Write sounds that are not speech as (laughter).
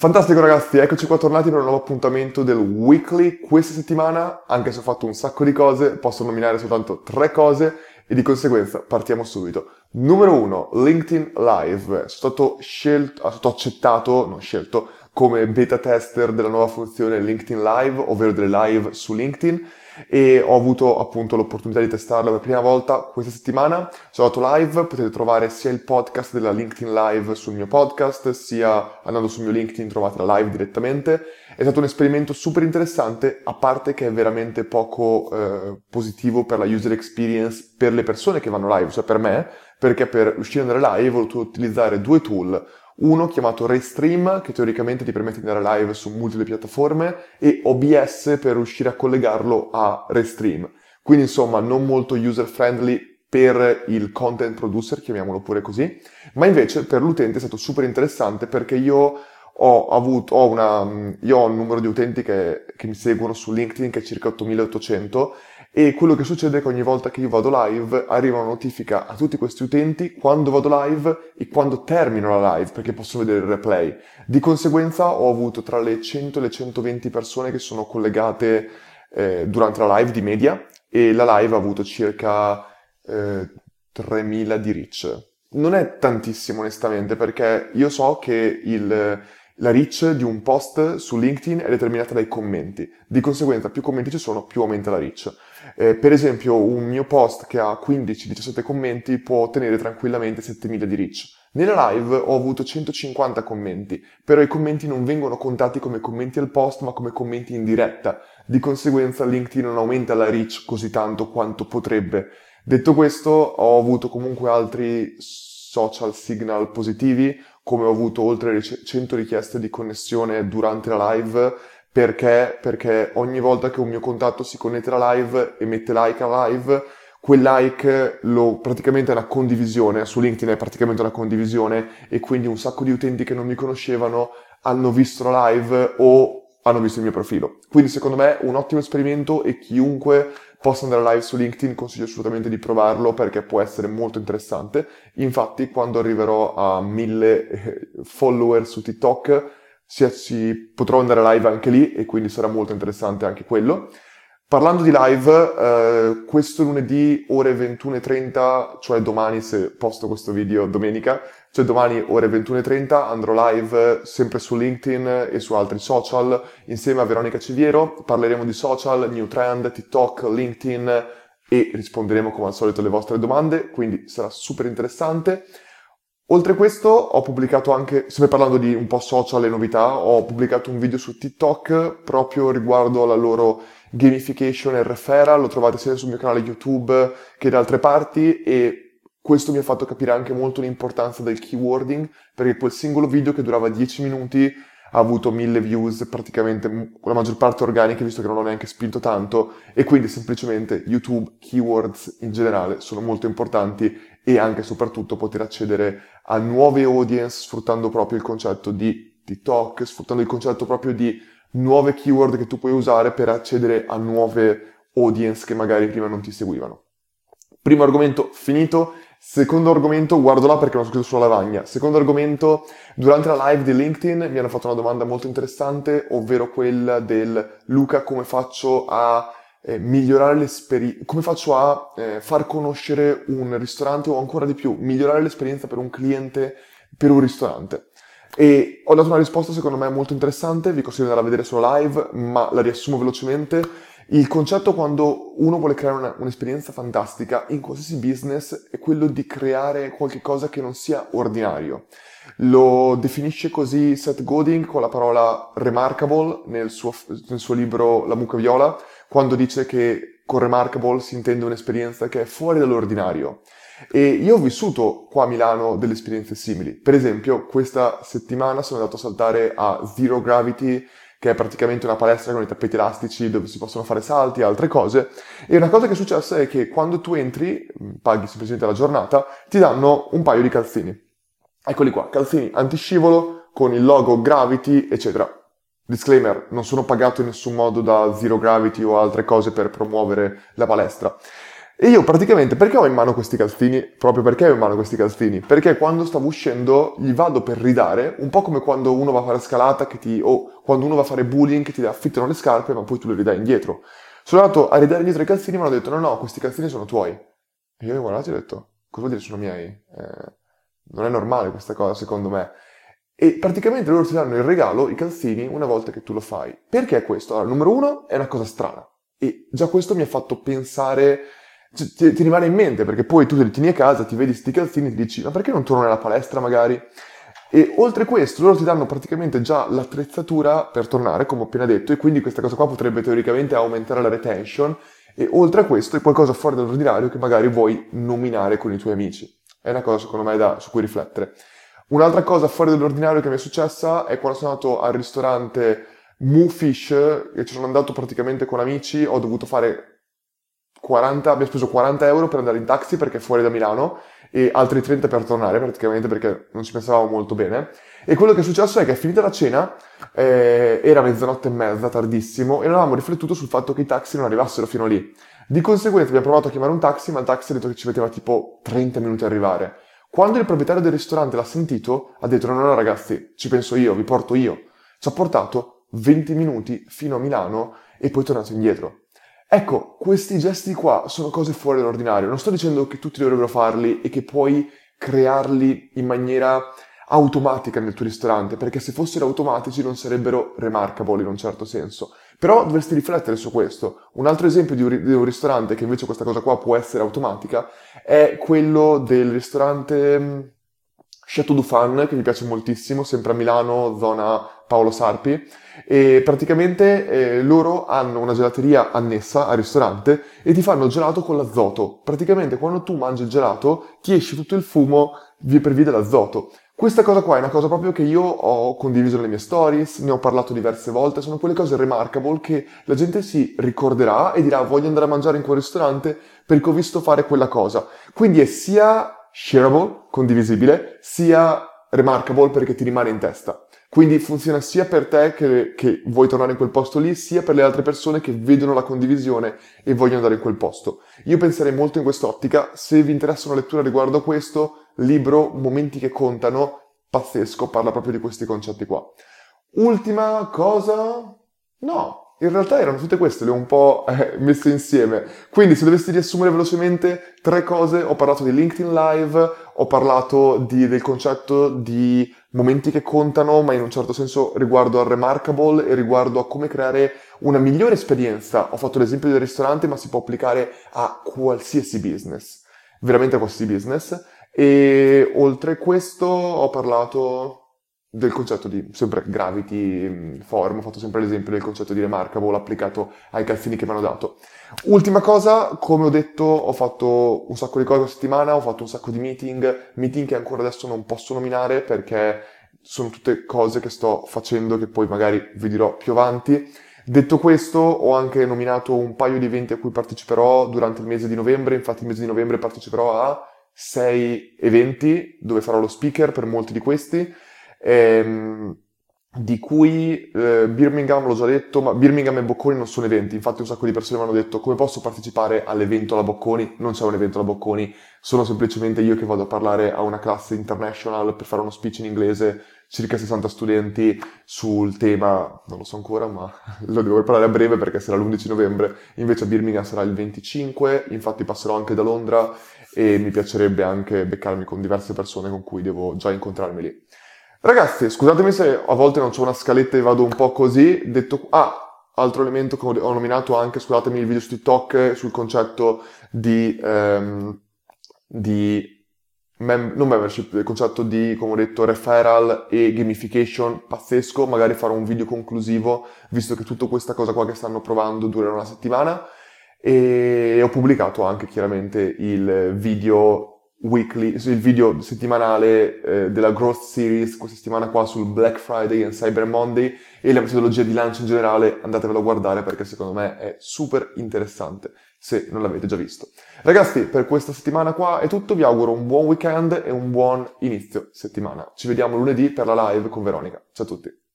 Fantastico ragazzi, eccoci qua tornati per un nuovo appuntamento del weekly. Questa settimana, anche se ho fatto un sacco di cose, posso nominare soltanto tre cose e di conseguenza partiamo subito. Numero uno, LinkedIn Live. Sono stato scelto, sono stato accettato, non scelto, come beta tester della nuova funzione LinkedIn Live, ovvero delle live su LinkedIn e ho avuto appunto l'opportunità di testarla per la prima volta questa settimana. Sono andato live, potete trovare sia il podcast della LinkedIn Live sul mio podcast, sia andando sul mio LinkedIn trovate la live direttamente. È stato un esperimento super interessante, a parte che è veramente poco eh, positivo per la user experience per le persone che vanno live, cioè per me, perché per uscire nelle live ho voluto utilizzare due tool uno chiamato Restream, che teoricamente ti permette di andare live su multiple piattaforme, e OBS per riuscire a collegarlo a Restream. Quindi insomma non molto user friendly per il content producer, chiamiamolo pure così, ma invece per l'utente è stato super interessante perché io ho avuto, ho una, io ho un numero di utenti che, che mi seguono su LinkedIn che è circa 8800 e quello che succede è che ogni volta che io vado live arriva una notifica a tutti questi utenti quando vado live e quando termino la live perché possono vedere il replay. Di conseguenza ho avuto tra le 100 e le 120 persone che sono collegate eh, durante la live di media e la live ha avuto circa eh, 3000 di reach. Non è tantissimo onestamente perché io so che il la reach di un post su LinkedIn è determinata dai commenti, di conseguenza più commenti ci sono, più aumenta la reach. Eh, per esempio un mio post che ha 15-17 commenti può ottenere tranquillamente 7000 di reach. Nella live ho avuto 150 commenti, però i commenti non vengono contati come commenti al post ma come commenti in diretta, di conseguenza LinkedIn non aumenta la reach così tanto quanto potrebbe. Detto questo, ho avuto comunque altri social signal positivi, come ho avuto oltre 100 richieste di connessione durante la live, perché? Perché ogni volta che un mio contatto si connette alla live e mette like alla live, quel like lo, praticamente è una condivisione, su LinkedIn è praticamente una condivisione e quindi un sacco di utenti che non mi conoscevano hanno visto la live o hanno visto il mio profilo. Quindi secondo me è un ottimo esperimento e chiunque possa andare live su LinkedIn consiglio assolutamente di provarlo perché può essere molto interessante. Infatti quando arriverò a mille eh, follower su TikTok si, si potrò andare live anche lì e quindi sarà molto interessante anche quello. Parlando di live, eh, questo lunedì ore 21.30, cioè domani se posto questo video domenica, cioè domani ore 21.30 andrò live sempre su LinkedIn e su altri social insieme a Veronica Civiero, parleremo di social, new trend, TikTok, LinkedIn e risponderemo come al solito alle vostre domande, quindi sarà super interessante. Oltre a questo ho pubblicato anche, sempre parlando di un po' social e novità, ho pubblicato un video su TikTok proprio riguardo alla loro gamification e referral, lo trovate sia sul mio canale YouTube che da altre parti e questo mi ha fatto capire anche molto l'importanza del keywording perché quel singolo video che durava 10 minuti ha avuto 1000 views praticamente la maggior parte organiche visto che non ho neanche spinto tanto e quindi semplicemente YouTube, keywords in generale sono molto importanti e anche e soprattutto poter accedere a nuove audience sfruttando proprio il concetto di TikTok, sfruttando il concetto proprio di nuove keyword che tu puoi usare per accedere a nuove audience che magari prima non ti seguivano. Primo argomento finito. Secondo argomento, guardo là perché non ho scritto sulla lavagna. Secondo argomento, durante la live di LinkedIn mi hanno fatto una domanda molto interessante, ovvero quella del Luca, come faccio a eh, migliorare l'esperienza, come faccio a eh, far conoscere un ristorante o ancora di più, migliorare l'esperienza per un cliente per un ristorante. E ho dato una risposta secondo me molto interessante, vi consiglio di andare a vedere sulla live, ma la riassumo velocemente. Il concetto quando uno vuole creare una, un'esperienza fantastica in qualsiasi business è quello di creare qualcosa che non sia ordinario. Lo definisce così Seth Godin con la parola remarkable nel suo, nel suo libro La mucca viola, quando dice che con remarkable si intende un'esperienza che è fuori dall'ordinario. E io ho vissuto qua a Milano delle esperienze simili. Per esempio, questa settimana sono andato a saltare a Zero Gravity, che è praticamente una palestra con i tappeti elastici dove si possono fare salti e altre cose. E una cosa che è successa è che quando tu entri, paghi semplicemente la giornata, ti danno un paio di calzini. Eccoli qua, calzini antiscivolo con il logo Gravity, eccetera. Disclaimer, non sono pagato in nessun modo da Zero Gravity o altre cose per promuovere la palestra. E io praticamente, perché ho in mano questi calzini? Proprio perché ho in mano questi calzini? Perché quando stavo uscendo gli vado per ridare, un po' come quando uno va a fare scalata che ti, o quando uno va a fare bullying che ti affittano le scarpe ma poi tu le ridai indietro. Sono andato a ridare indietro i calzini e mi hanno detto no no, questi calzini sono tuoi. E io ho guardato e ho detto, cosa vuol dire sono miei? Eh, non è normale questa cosa secondo me. E praticamente loro ti danno in regalo i calzini una volta che tu lo fai. Perché questo? Allora, numero uno è una cosa strana. E già questo mi ha fatto pensare ti, ti, rimane in mente perché poi tu te li tieni a casa, ti vedi sti calzini e ti dici ma perché non torno nella palestra magari? E oltre questo loro ti danno praticamente già l'attrezzatura per tornare, come ho appena detto, e quindi questa cosa qua potrebbe teoricamente aumentare la retention e oltre a questo è qualcosa fuori dall'ordinario che magari vuoi nominare con i tuoi amici. È una cosa secondo me da, su cui riflettere. Un'altra cosa fuori dall'ordinario che mi è successa è quando sono andato al ristorante Moo Fish, e ci sono andato praticamente con amici, ho dovuto fare 40, abbiamo speso 40 euro per andare in taxi perché è fuori da Milano e altri 30 per tornare praticamente perché non ci pensavamo molto bene. E quello che è successo è che finita la cena, eh, era mezzanotte e mezza, tardissimo, e non avevamo riflettuto sul fatto che i taxi non arrivassero fino lì. Di conseguenza abbiamo provato a chiamare un taxi, ma il taxi ha detto che ci metteva tipo 30 minuti a arrivare. Quando il proprietario del ristorante l'ha sentito, ha detto no, no, no ragazzi, ci penso io, vi porto io. Ci ha portato 20 minuti fino a Milano e poi tornato indietro. Ecco, questi gesti qua sono cose fuori dall'ordinario. Non sto dicendo che tutti dovrebbero farli e che puoi crearli in maniera automatica nel tuo ristorante, perché se fossero automatici non sarebbero remarkable in un certo senso. Però dovresti riflettere su questo. Un altro esempio di un, ristorante che invece questa cosa qua può essere automatica è quello del ristorante mm, Chateau du Fan, che mi piace moltissimo, sempre a Milano, zona Paolo Sarpi e praticamente eh, loro hanno una gelateria annessa al ristorante e ti fanno il gelato con l'azoto. Praticamente quando tu mangi il gelato ti esce tutto il fumo per via dell'azoto. Questa cosa qua è una cosa proprio che io ho condiviso nelle mie stories, ne ho parlato diverse volte, sono quelle cose remarkable che la gente si ricorderà e dirà voglio andare a mangiare in quel ristorante perché ho visto fare quella cosa. Quindi è sia shareable, condivisibile, sia remarkable perché ti rimane in testa. Quindi funziona sia per te che, che, vuoi tornare in quel posto lì, sia per le altre persone che vedono la condivisione e vogliono andare in quel posto. Io penserei molto in quest'ottica, se vi interessa una lettura riguardo a questo, libro Momenti che contano, pazzesco, parla proprio di questi concetti qua. Ultima cosa? No, in realtà erano tutte queste, le ho un po' eh, messe insieme. Quindi se dovessi riassumere velocemente tre cose, ho parlato di LinkedIn Live, ho parlato di, del concetto di momenti che contano, ma in un certo senso riguardo al remarkable e riguardo a come creare una migliore esperienza. Ho fatto l'esempio del ristorante, ma si può applicare a qualsiasi business, veramente a qualsiasi business. E oltre questo ho parlato del concetto di sempre Gravity Form, ho fatto sempre l'esempio del concetto di Remarkable applicato ai calzini che mi hanno dato. Ultima cosa, come ho detto, ho fatto un sacco di cose questa settimana, ho fatto un sacco di meeting, meeting che ancora adesso non posso nominare perché sono tutte cose che sto facendo che poi magari vi dirò più avanti. Detto questo, ho anche nominato un paio di eventi a cui parteciperò durante il mese di novembre, infatti il mese di novembre parteciperò a sei eventi dove farò lo speaker per molti di questi ehm, di cui eh, Birmingham, l'ho già detto, ma Birmingham e Bocconi non sono eventi, infatti un sacco di persone mi hanno detto come posso partecipare all'evento alla Bocconi, non c'è un evento alla Bocconi, sono semplicemente io che vado a parlare a una classe international per fare uno speech in inglese, circa 60 studenti sul tema, non lo so ancora, ma (laughs) lo devo parlare a breve perché sarà l'11 novembre, invece a Birmingham sarà il 25, infatti passerò anche da Londra e mi piacerebbe anche beccarmi con diverse persone con cui devo già incontrarmi lì. Ragazzi, scusatemi se a volte non c'è una scaletta e vado un po' così. Detto, ah, altro elemento che ho nominato anche, scusatemi, il video su TikTok sul concetto di, ehm, di mem- non membership, il concetto di, come ho detto, referral e gamification pazzesco. Magari farò un video conclusivo, visto che tutta questa cosa qua che stanno provando durerà una settimana. E ho pubblicato anche chiaramente il video weekly, il video settimanale eh, della Growth Series questa settimana qua sul Black Friday e Cyber Monday e la metodologia di lancio in generale, andatevelo a guardare perché secondo me è super interessante se non l'avete già visto. Ragazzi, per questa settimana qua è tutto, vi auguro un buon weekend e un buon inizio settimana. Ci vediamo lunedì per la live con Veronica. Ciao a tutti.